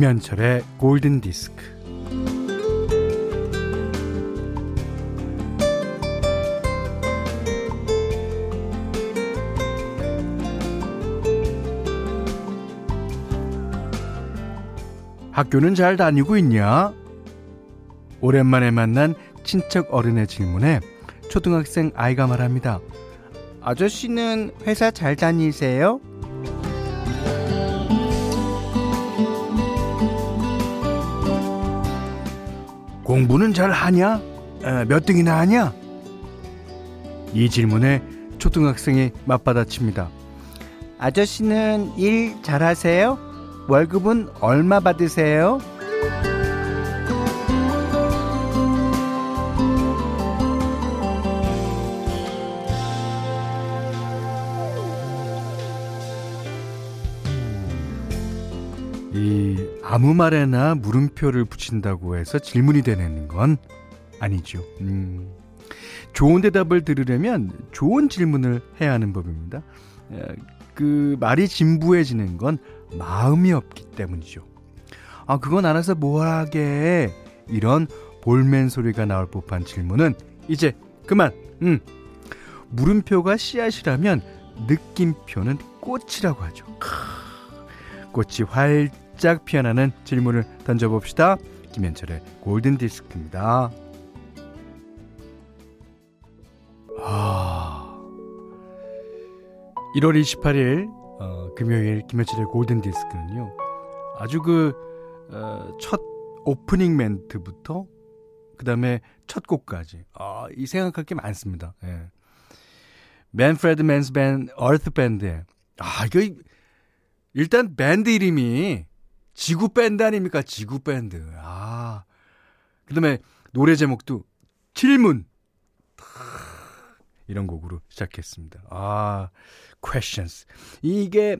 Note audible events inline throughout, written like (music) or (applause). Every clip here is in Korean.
김현철의 골든 디스크. 학교는 잘 다니고 있냐? 오랜만에 만난 친척 어른의 질문에 초등학생 아이가 말합니다. 아저씨는 회사 잘 다니세요? 공부는 잘 하냐? 에, 몇 등이나 하냐? 이 질문에 초등학생이 맞받아칩니다. 아저씨는 일 잘하세요? 월급은 얼마 받으세요? 아무 말에나 물음표를 붙인다고 해서 질문이 되는 건 아니죠. 음, 좋은 대답을 들으려면 좋은 질문을 해야 하는 법입니다. 그 말이 진부해지는 건 마음이 없기 때문이죠. 아, 그건 알아서 뭐하게 이런 볼멘 소리가 나올 법한 질문은 이제 그만. 음. 물음표가 씨앗이라면 느낌표는 꽃이라고 하죠. 꽃이 활짝 피어나는 질문을 던져봅시다. 김현철의 골든 디스크입니다. 아, 1월 28일 어, 금요일 김현철의 골든 디스크는요. 아주 그첫 어, 오프닝 멘트부터 그 다음에 첫 곡까지 아, 이 생각할 게 많습니다. 예. 맨프레드 맨스 밴 얼트 밴드의 아 이거 일단 밴드 이름이 지구 밴드 아닙니까? 지구 밴드. 아. 그 다음에 노래 제목도 질문. 이런 곡으로 시작했습니다. 아, questions. 이게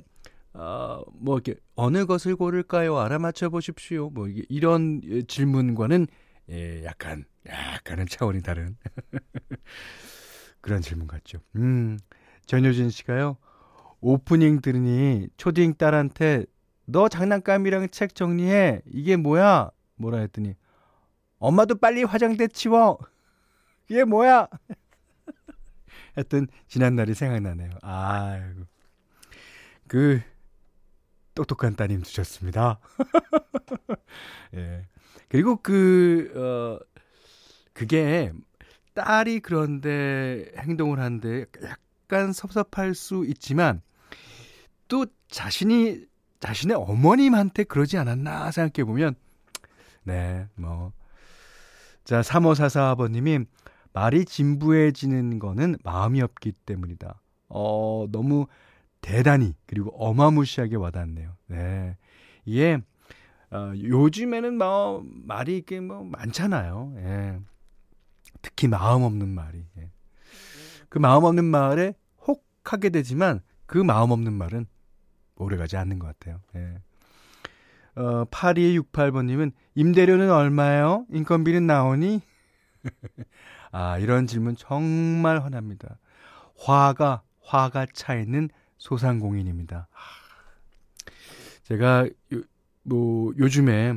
어, 뭐 이렇게 어느 것을 고를까요? 알아맞혀 보십시오. 뭐 이런 질문과는 예, 약간 약간은 차원이 다른 (laughs) 그런 질문 같죠. 음. 전효진 씨가요. 오프닝 들으니 초딩 딸한테 너 장난감이랑 책 정리해. 이게 뭐야? 뭐라 했더니 엄마도 빨리 화장대 치워. 이게 뭐야? (laughs) 했던 지난 날이 생각나네요. 아이고. 그 똑똑한 따님 두셨습니다. (laughs) 예. 그리고 그, 어, 그게 딸이 그런데 행동을 하는데 약간 섭섭할 수 있지만 또 자신이 자신의 어머님한테 그러지 않았나 생각해 보면 네, 뭐. 자, 3544 아버님이 말이 진부해지는 거는 마음이 없기 때문이다. 어, 너무 대단히 그리고 어마무시하게 와닿네요. 네. 이게 어, 요즘에는 뭐 말이 이게 뭐 많잖아요. 예. 특히 마음 없는 말이. 예. 그 마음 없는 말에 혹 하게 되지만 그 마음 없는 말은 오래가지 않는 것 같아요. 예. 어, 8268번님은 임대료는 얼마예요? 인건비는 나오니? (laughs) 아, 이런 질문 정말 화납니다. 화가, 화가 차 있는 소상공인입니다. 제가 요, 뭐 요즘에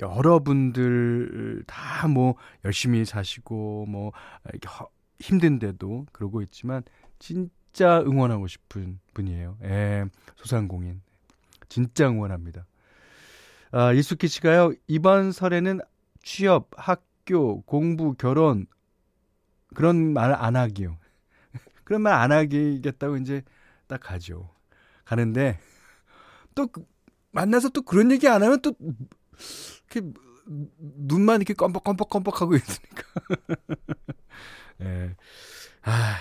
여러분들 다 뭐 열심히 사시고 뭐 힘든데도 그러고 있지만 진 짜 응원하고 싶은 분이에요. 예, 소상공인. 진짜 응원합니다. 아, 이수키 씨가요, 이번 설에는 취업, 학교, 공부, 결혼, 그런 말 안 하기요. (laughs) 그런 말 안 하기겠다고 이제 딱 가죠. 가는데, 또, 그, 만나서 또 그런 얘기 안 하면 또, 이렇게, 눈만 이렇게 껌뻑껌뻑껌뻑 하고 있으니까. (laughs) 예. 아,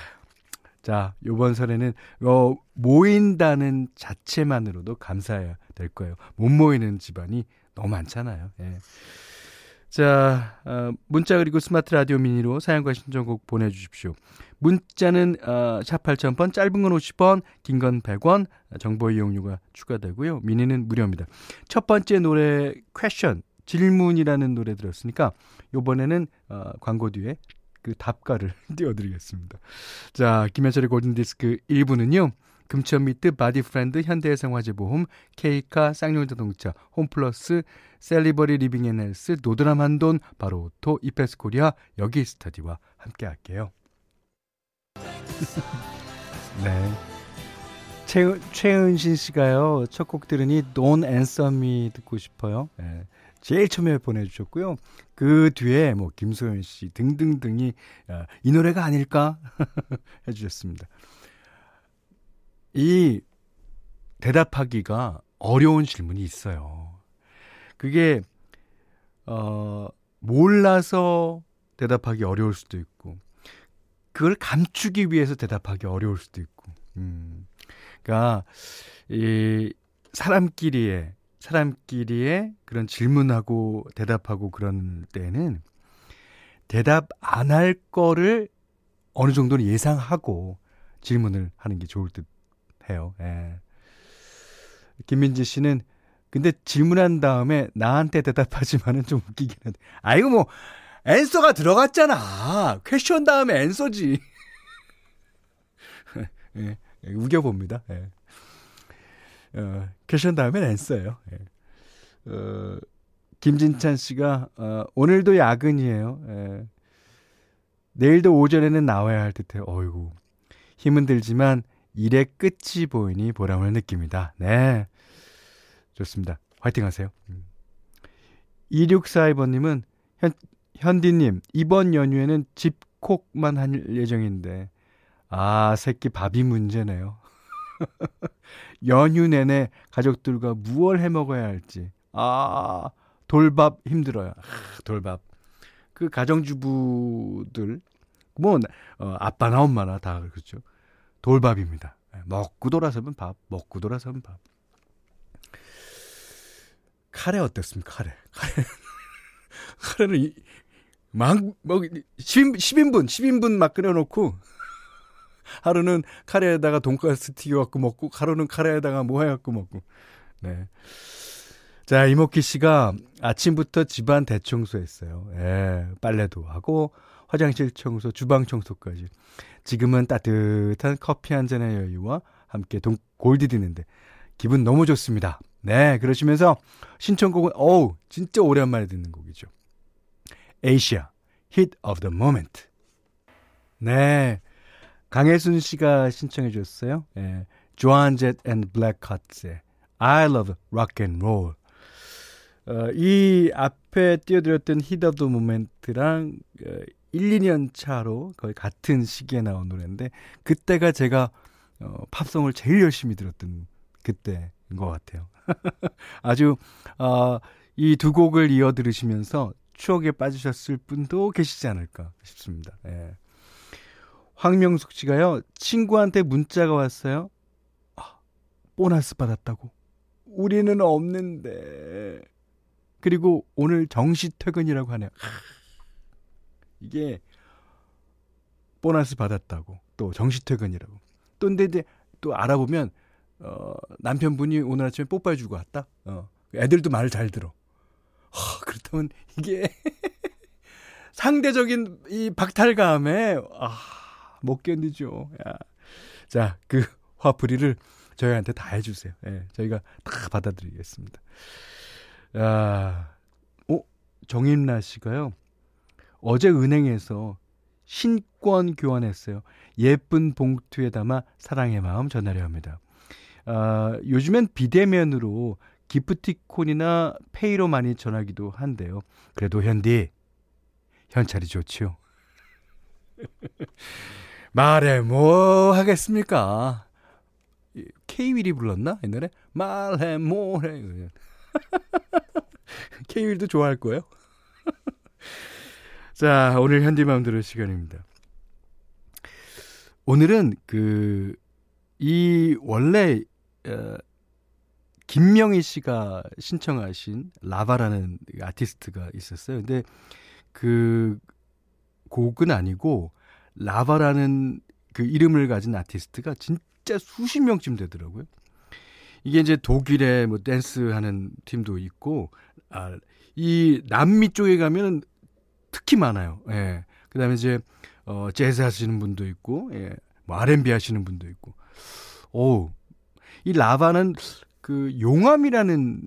자, 요번 설에는, 어, 모인다는 자체만으로도 감사해야 될 거예요. 못 모이는 집안이 너무 많잖아요. 예. 자, 어, 문자 그리고 스마트 라디오 미니로 사연과 신청곡 보내주십시오. 문자는 어, 샵 8000번, 짧은 건 50원, 긴 건 100원, 정보 이용료가 추가되고요. 미니는 무료입니다. 첫 번째 노래 Question, 질문이라는 노래 들었으니까 요번에는 어, 광고 뒤에 그 답가를 (laughs) 띄워드리겠습니다. 자, 김현철의 골든디스크 1부는요. 금천미트 바디프렌드 현대해상화재보험 케이카 쌍용자동차 홈플러스 셀리버리 리빙앤헬스 노드람 한돈 바로오토 이페스코리아 여기 스터디와 함께 할게요. (laughs) 네. 최, 최은신 씨가요, 첫 곡 들으니 Don't Answer Me 듣고 싶어요. 네. 제일 처음에 보내주셨고요. 그 뒤에 뭐 김소연 씨 등등등이 아, 이 노래가 아닐까 (laughs) 해주셨습니다. 이 대답하기가 어려운 질문이 있어요. 그게 어 몰라서 대답하기 어려울 수도 있고 그걸 감추기 위해서 대답하기 어려울 수도 있고. 음. 그러니까 이 사람끼리의 사람끼리의 그런 질문하고 대답하고 그런 때는 대답 안 할 거를 어느 정도는 예상하고 질문을 하는 게 좋을 듯 해요. 예. 김민지 씨는 근데 질문한 다음에 나한테 대답하지만은 좀 웃기긴 한데. 아이고 뭐 answer가 들어갔잖아. question 다음에 answer지. (laughs) 예, 예, 우겨봅니다. 예. 어, question 다음엔 answer예요. 예. 어, 김진찬 씨가 어, 오늘도 야근이에요. 예. 내일도 오전에는 나와야 할 듯해요. 어이구. 힘은 들지만 일의 끝이 보이니 보람을 느낍니다. 네. 좋습니다. 화이팅 하세요. 2642번님은 현, 현디님, 이번 연휴에는 집콕만 할 예정인데, 아, 새끼 밥이 문제네요. (laughs) 연휴 내내 가족들과 무얼 해 먹어야 할지. 아, 돌밥 힘들어요. 아, 돌밥. 그 가정주부들, 뭐, 어, 아빠나 엄마나 다 그렇죠. 돌밥입니다. 예, 먹고 돌아서면 밥, 먹고 돌아서면 밥. 카레 어땠습니까? 카레. 카레. (laughs) 카레는 이, 막, 뭐, 10, 10인분, 10인분 막 끓여놓고, 하루는 카레에다가 돈가스 튀겨갖고 먹고, 하루는 카레에다가 뭐 해갖고 먹고. 네. 자, 이모키 씨가 아침부터 집안 대청소했어요. 예, 빨래도 하고, 화장실 청소, 주방 청소까지. 지금은 따뜻한 커피 한 잔의 여유와 함께 동, 골디 드는데, 기분 너무 좋습니다. 네, 그러시면서 신청곡은, 어우, 진짜 오랜만에 듣는 곡이죠. 에이시아, Hit of the Moment. 네. 강혜순 씨가 신청해 주셨어요. 예. Joan Jett and Blackhearts의 I love rock and roll. 어, 이 앞에 띄워드렸던 Heat of the Moment랑 어, 1, 2년 차로 거의 같은 시기에 나온 노래인데 그때가 제가 어, 팝송을 제일 열심히 들었던 그때인 것 같아요. (laughs) 아주 어, 이 두 곡을 이어 들으시면서 추억에 빠지셨을 분도 계시지 않을까 싶습니다. 예. 황명숙 씨가요, 친구한테 문자가 왔어요. 아, 보너스 받았다고. 우리는 없는데. 그리고 오늘 정시 퇴근이라고 하네요. 이게 보너스 받았다고. 또 정시 퇴근이라고. 또 근데 또 알아보면 어, 남편분이 오늘 아침에 뽀빠해 주고 왔다. 어, 애들도 말을 잘 들어. 하, 그렇다면 이게 (laughs) 상대적인 이 박탈감에 아, 못 견디죠. 야. 자, 그 화풀이를 저희한테 다 해주세요. 예, 저희가 다 받아드리겠습니다. 아, 어, 정임나 씨가요. 어제 은행에서 신권 교환했어요. 예쁜 봉투에 담아 사랑의 마음 전하려 합니다. 아, 요즘엔 비대면으로 기프티콘이나 페이로 많이 전하기도 한데요. 그래도 현디 현찰이 좋지요. (laughs) 말해 뭐 하겠습니까? 케이윌이 불렀나 옛날에 말해 뭐해 (laughs) 케이윌도 좋아할 거예요. (laughs) 자 오늘 현디맘 들을 시간입니다. 오늘은 그 이 원래 어, 김명희 씨가 신청하신 라바라는 아티스트가 있었어요. 근데 그 곡은 아니고 라바라는 그 이름을 가진 아티스트가 진짜 수십 명쯤 되더라고요. 이게 이제 독일에 뭐 댄스 하는 팀도 있고, 아, 이 남미 쪽에 가면은 특히 많아요. 예. 그 다음에 이제, 어, 재즈 하시는 분도 있고, 예. 뭐 R&B 하시는 분도 있고. 오, 이 라바는 그 용암이라는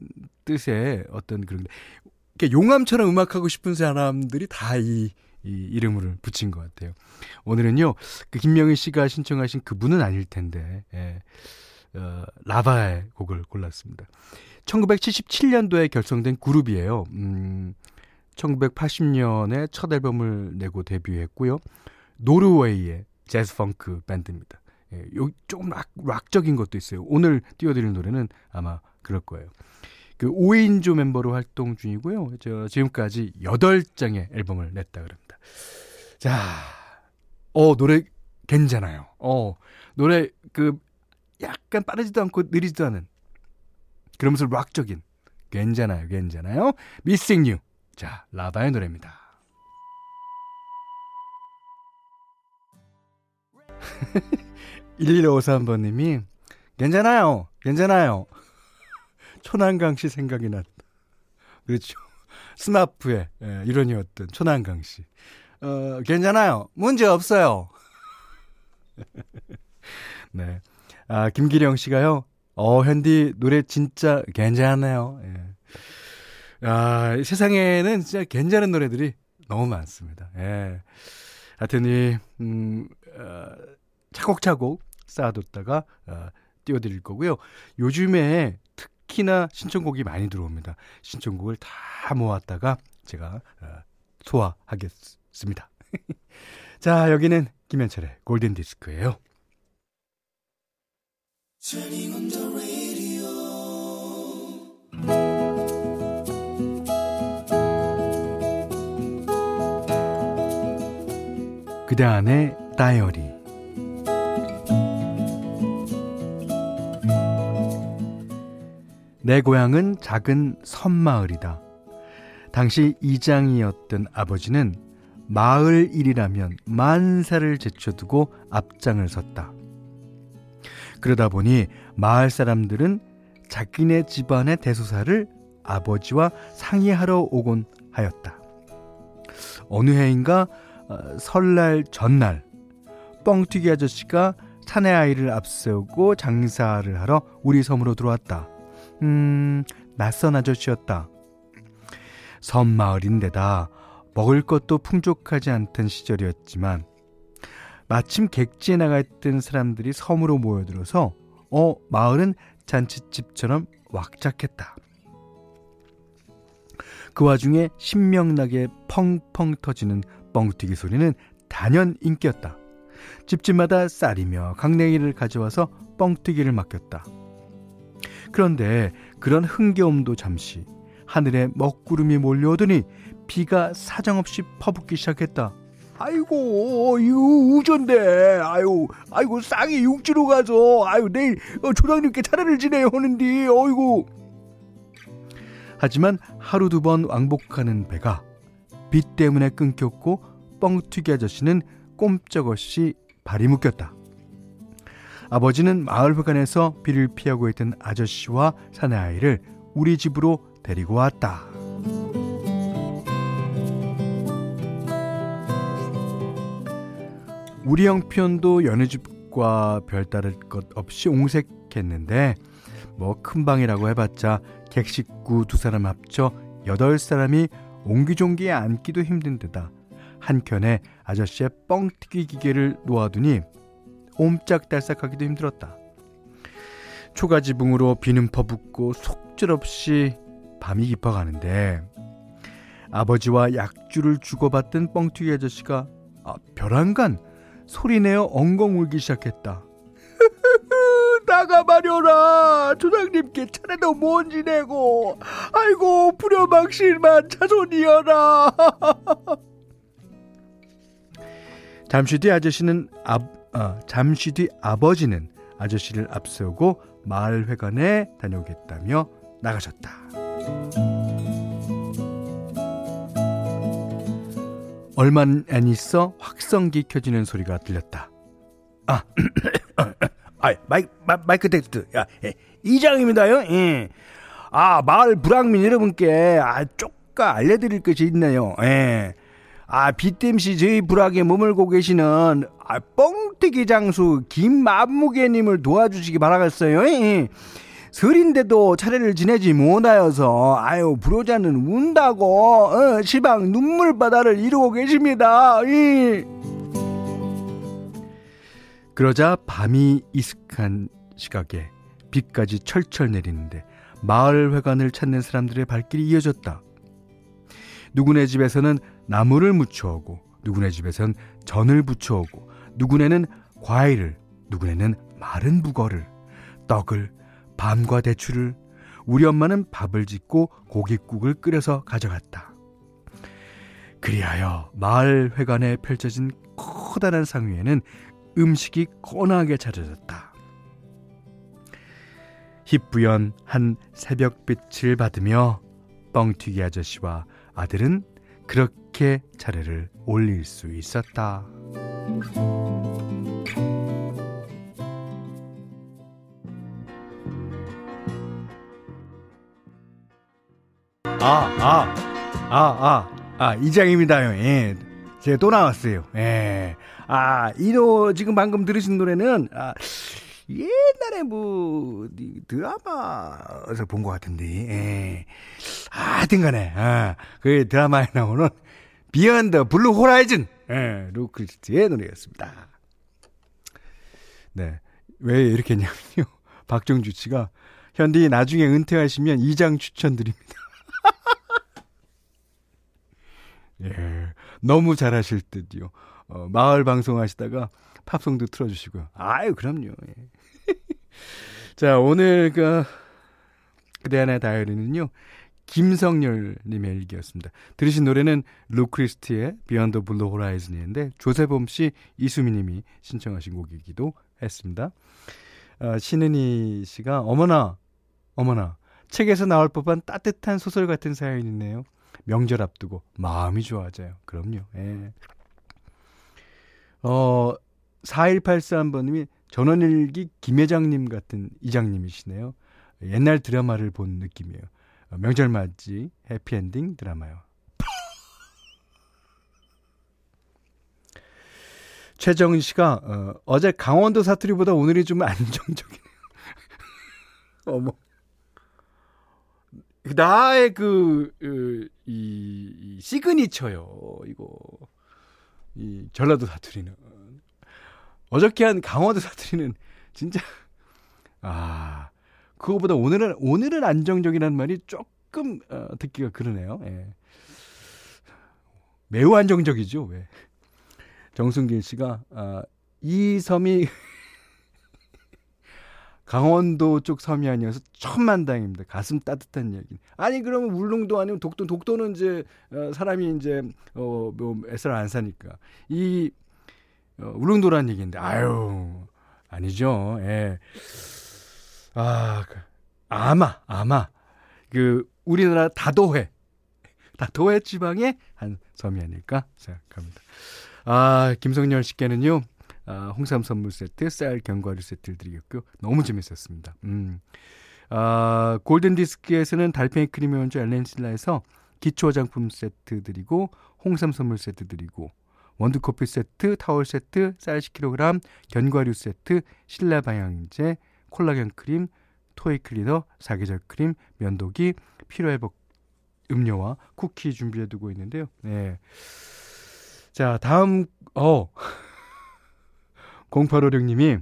뜻의 어떤 그런 용암처럼 음악하고 싶은 사람들이 다 이 이 이름을 붙인 것 같아요. 오늘은요, 그 김명희 씨가 신청하신 그분은 아닐 텐데, 예, 어, 라바의 곡을 골랐습니다. 1977년도에 결성된 그룹이에요. 음, 1980년에 첫 앨범을 내고 데뷔했고요. 노르웨이의 재즈 펑크 밴드입니다. 예, 요 조금 락, 락적인 것도 있어요. 오늘 띄워드릴 노래는 아마 그럴 거예요. 그 5인조 멤버로 활동 중이고요. 저 지금까지 8장의 앨범을 냈다 그럽니다. 자, 어 노래 괜찮아요. 어 노래 그 약간 빠르지도 않고 느리지도 않은 그러면서 락적인 괜찮아요, 괜찮아요. 미싱 유. 자, 라바의 노래입니다. (laughs) 1153번님이 괜찮아요, 괜찮아요. 초난강 씨 생각이 났다. 그렇죠. (laughs) 스마프의 예, 이론이었던 초난강 씨. 어, 괜찮아요. 문제 없어요. (laughs) 네. 아, 김기령 씨가요. 어, 현디 노래 진짜 괜찮네요. 예. 아, 세상에는 진짜 괜찮은 노래들이 너무 많습니다. 예. 하여튼 이, 음, 어, 차곡차곡 쌓아뒀다가, 어, 띄워드릴 거고요. 요즘에 특 히나 신청곡이 많이 들어옵니다. 신청곡을 다 모았다가 제가 어, 소화하겠습니다. (laughs) 자, 여기는 김현철의 골든 디스크예요. 그대 안의 다이어리 내 고향은 작은 섬마을이다. 당시 이장이었던 아버지는 마을 일이라면 만사를 제쳐두고 앞장을 섰다. 그러다 보니 마을 사람들은 자기네 집안의 대소사를 아버지와 상의하러 오곤 하였다. 어느 해인가 어, 설날 전날 뻥튀기 아저씨가 사내 아이를 앞세우고 장사를 하러 우리 섬으로 들어왔다. 음, 낯선 아저씨였다. 섬 마을인데다 먹을 것도 풍족하지 않던 시절이었지만 마침 객지에 나가 있던 사람들이 섬으로 모여들어서 어 마을은 잔치집처럼 왁작했다. 그 와중에 신명나게 펑펑 터지는 뻥튀기 소리는 단연 인기였다. 집집마다 쌀이며 강냉이를 가져와서 뻥튀기를 맡겼다. 그런데 그런 흥겨움도 잠시 하늘에 먹구름이 몰려오더니 비가 사정없이 퍼붓기 시작했다. 아이고, 이거 우전데, 아유, 아이고, 쌍이 육지로 가서, 아유, 내일 어, 조상님께 차례를 지내야 하는데, 어이구. 하지만 하루 두 번 왕복하는 배가 비 때문에 끊겼고 뻥튀기 아저씨는 꼼짝없이 발이 묶였다. 아버지는 마을회관에서 비를 피하고 있던 아저씨와 사내아이를 우리 집으로 데리고 왔다. 우리 형편도 여느 집과 별다를 것 없이 옹색했는데 뭐 큰 방이라고 해봤자 객식구 두 사람 합쳐 여덟 사람이 옹기종기에 앉기도 힘든 데다 한켠에 아저씨의 뻥튀기 기계를 놓아두니 옴짝달싹하기도 힘들었다. 초가 지붕으로 비는 퍼붓고 속절없이 밤이 깊어가는데 아버지와 약주를 주고받던 뻥튀기 아저씨가 아, 벼랑간 소리내어 엉엉 울기 시작했다. (laughs) 나가 말려라 조상님께 차례도 못 지내고 아이고 불효망신만 자손이여라 (laughs) 잠시 뒤 아저씨는 앞 어, 잠시 뒤 아버지는 아저씨를 앞세우고 마을 회관에 다녀오겠다며 나가셨다. 얼마 안 있어 확성기 켜지는 소리가 들렸다. 아, (coughs) 아 마이, 마, 마이크 테스트. 야, 예, 이장입니다요. 예. 아, 마을 부락민 여러분께 아, 쪼까 알려드릴 것이 있네요. 예. 아, 빗댐씨 저희 부락에 머물고 계시는 아, 뻥튀기 장수 김아무개님을 도와주시기 바라겠어요. 설인데도 차례를 지내지 못하여서 아유 불효자는 운다고 어, 시방 눈물바다를 이루고 계십니다. 이. 그러자 밤이 이슥한 시각에 비까지 철철 내리는데 마을 회관을 찾는 사람들의 발길이 이어졌다. 누구네 집에서는 나무를 묻혀오고 누구네 집에선 전을 부쳐오고 누구네는 과일을 누구네는 마른 북어를 떡을 밤과 대추를 우리 엄마는 밥을 짓고 고깃국을 끓여서 가져갔다. 그리하여 마을 회관에 펼쳐진 커다란 상 위에는 음식이 거나하게 차려졌다. 희뿌연 한 새벽빛을 받으며 뻥튀기 아저씨와 아들은 그렇게 차례를 올릴 수 있었다. 아, 아, 아, 아, 아, 이장입니다요. 예. 제가 또 나왔어요. 예. 아, 이 노 지금 방금 들으신 노래는, 아, 옛날에 뭐 드라마에서 본 것 같은데 예. 하여튼 간에 아, 그 드라마에 나오는 Beyond Blue Horizon 예, Lou Christie의 노래였습니다. 네. 왜 이렇게 했냐면요. (laughs) 박정주 씨가 현디 나중에 은퇴하시면 이장 추천드립니다. (laughs) 예. 너무 잘하실 듯요. 어, 마을 방송 하시다가 팝송도 틀어 주시고요. 아유, 그럼요. 예. (laughs) 자, 오늘 그, 그대 안의 다이어리는요, 김성열 님의 일기였습니다. 들으신 노래는 Lou Christie의 Beyond Blue Horizon인데, 조세범 씨, 이수미 님이 신청하신 곡이기도 했습니다. 어, 신은희 씨가, 어머나, 어머나, 책에서 나올 법한 따뜻한 소설 같은 사연이네요. 명절 앞두고 마음이 좋아져요. 그럼요. 예. 어, 4183번님이 전원일기 김 회장님 같은 이장님이시네요. 옛날 드라마를 본 느낌이에요. 어, 명절 맞지 해피엔딩 드라마요. 최정은 씨가 어, 어제 강원도 사투리보다 오늘이 좀 안정적이네요. (laughs) 어머. 나의 그, 그 이, 이 시그니처요. 이거. 이 전라도 사투리는. 어저께 한 강원도 사투리는 진짜 아 그거보다 오늘은 오늘은 안정적이라는 말이 조금 어, 듣기가 그러네요. 예. 매우 안정적이죠. 왜? 정순길 씨가 아, 이 섬이 (laughs) 강원도 쪽 섬이 아니어서 천만다행입니다. 가슴 따뜻한 얘기. 아니 그러면 울릉도 아니면 독도 독도는 이제 어, 사람이 이제 어 뭐 애를 안 사니까 이 어, 울릉도라는 얘기인데 아유 아니죠. 예. 아 그, 아마 아마 그 우리나라 다도해 다도해 지방의 한 섬이 아닐까 생각합니다. 아 김성열 씨께는요. 아, 홍삼 선물 세트, 쌀 견과류 세트를 드리겠고요. 너무 재밌었습니다. 음. 아, 골든 디스크에서는 달팽이 크림의 원조 엘렌실라에서 기초 화장품 세트 드리고 홍삼 선물 세트 드리고 원두 커피 세트, 타월 세트, 쌀 10kg, 견과류 세트, 신라 방향제, 콜라겐 크림, 토이 클리너, 사계절 크림, 면도기, 피로 회복 음료와 쿠키 준비해 두고 있는데요. 네. 자, 다음 어 (laughs) 0856님이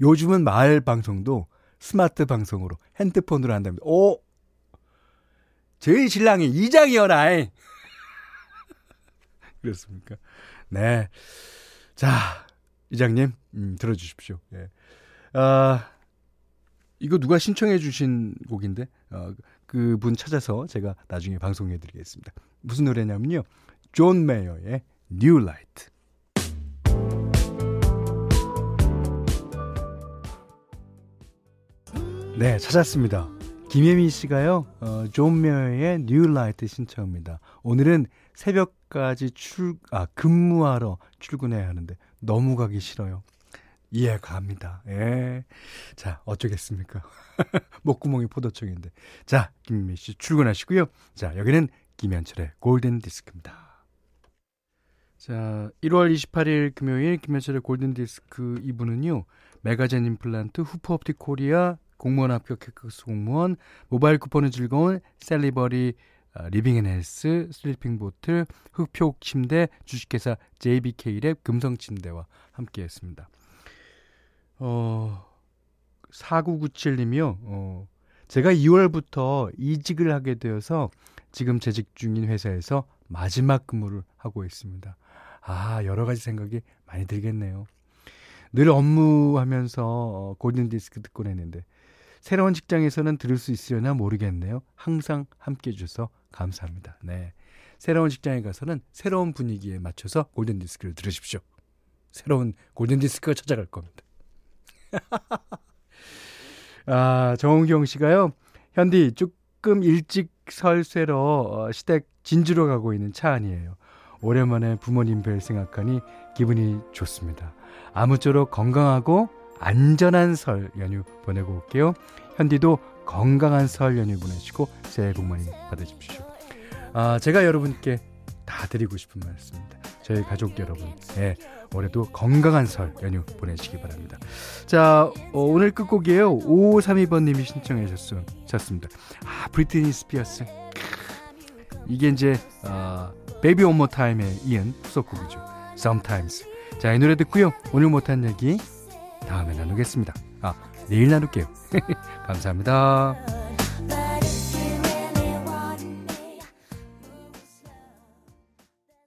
요즘은 마을 방송도 스마트 방송으로 핸드폰으로 한답니다. 오! 저희 신랑이 이장이어라. (laughs) 그렇습니까? 네. 자, 이장님, 음, 들어주십시오. 예. 아, 이거 누가 신청해 주신 곡인데, 어, 그분 찾아서 제가 나중에 방송해 드리겠습니다. 무슨 노래냐면요. John Mayer의 New Light. 네, 찾았습니다. 김혜미 씨가요, 어, John Mayer의 New Light 신청합니다. 오늘은 새벽까지 출, 아, 근무하러 출근해야 하는데 너무 가기 싫어요. 이해가 갑니다. 예. 자, 어쩌겠습니까? (laughs) 목구멍이 포도청인데. 자, 김미 씨 출근하시고요. 자, 여기는 김현철의 골든 디스크입니다. 자, 1월 28일 금요일 김현철의 골든 디스크 2부는요. 메가젠 임플란트, 후퍼옵틱 코리아, 공무원 합격 해커스 공무원, 모바일 쿠폰은 즐거운 셀리버리 아, 리빙앤헬스, 슬리핑 보틀, 흑표 침대, 주식회사 JBK랩 금성침대와 함께했습니다. 어, 4997님이요. 어, 제가 2월부터 이직을 하게 되어서 지금 재직 중인 회사에서 마지막 근무를 하고 있습니다. 아, 여러 가지 생각이 많이 들겠네요. 늘 업무하면서 어, 골든 디스크 듣곤 했는데 새로운 직장에서는 들을 수 있으려나 모르겠네요. 항상 함께 해 주셔서 감사합니다. 네. 새로운 직장에 가서는 새로운 분위기에 맞춰서 골든 디스크를 들으십시오. 새로운 골든 디스크가 찾아갈 겁니다. (laughs) 아, 정은경 씨가요. 현디 조금 일찍 설쇠로 어, 시댁 진주로 가고 있는 차 안이에요. 오랜만에 부모님 뵐 생각하니 기분이 좋습니다. 아무쪼록 건강하고 안전한 설 연휴 보내고 올게요. 현디도 건강한 설 연휴 보내시고 새해 복 많이 받으십시오. 아, 제가 여러분께 다 드리고 싶은 말씀입니다. 저희 가족 여러분, 예, 올해도 건강한 설 연휴 보내시기 바랍니다. 자, 어, 오늘 끝곡이에요. 5532번님이 신청해 주셨습니다. 아, 브리트니 스피어스. 이게 이제 어, 베이비 온모 타임에 이은 후속곡이죠. Sometimes. 자, 이 노래 듣고요. 오늘 못한 얘기 다음에 나누겠습니다. 아, 내일 나눌게요. (laughs) 감사합니다.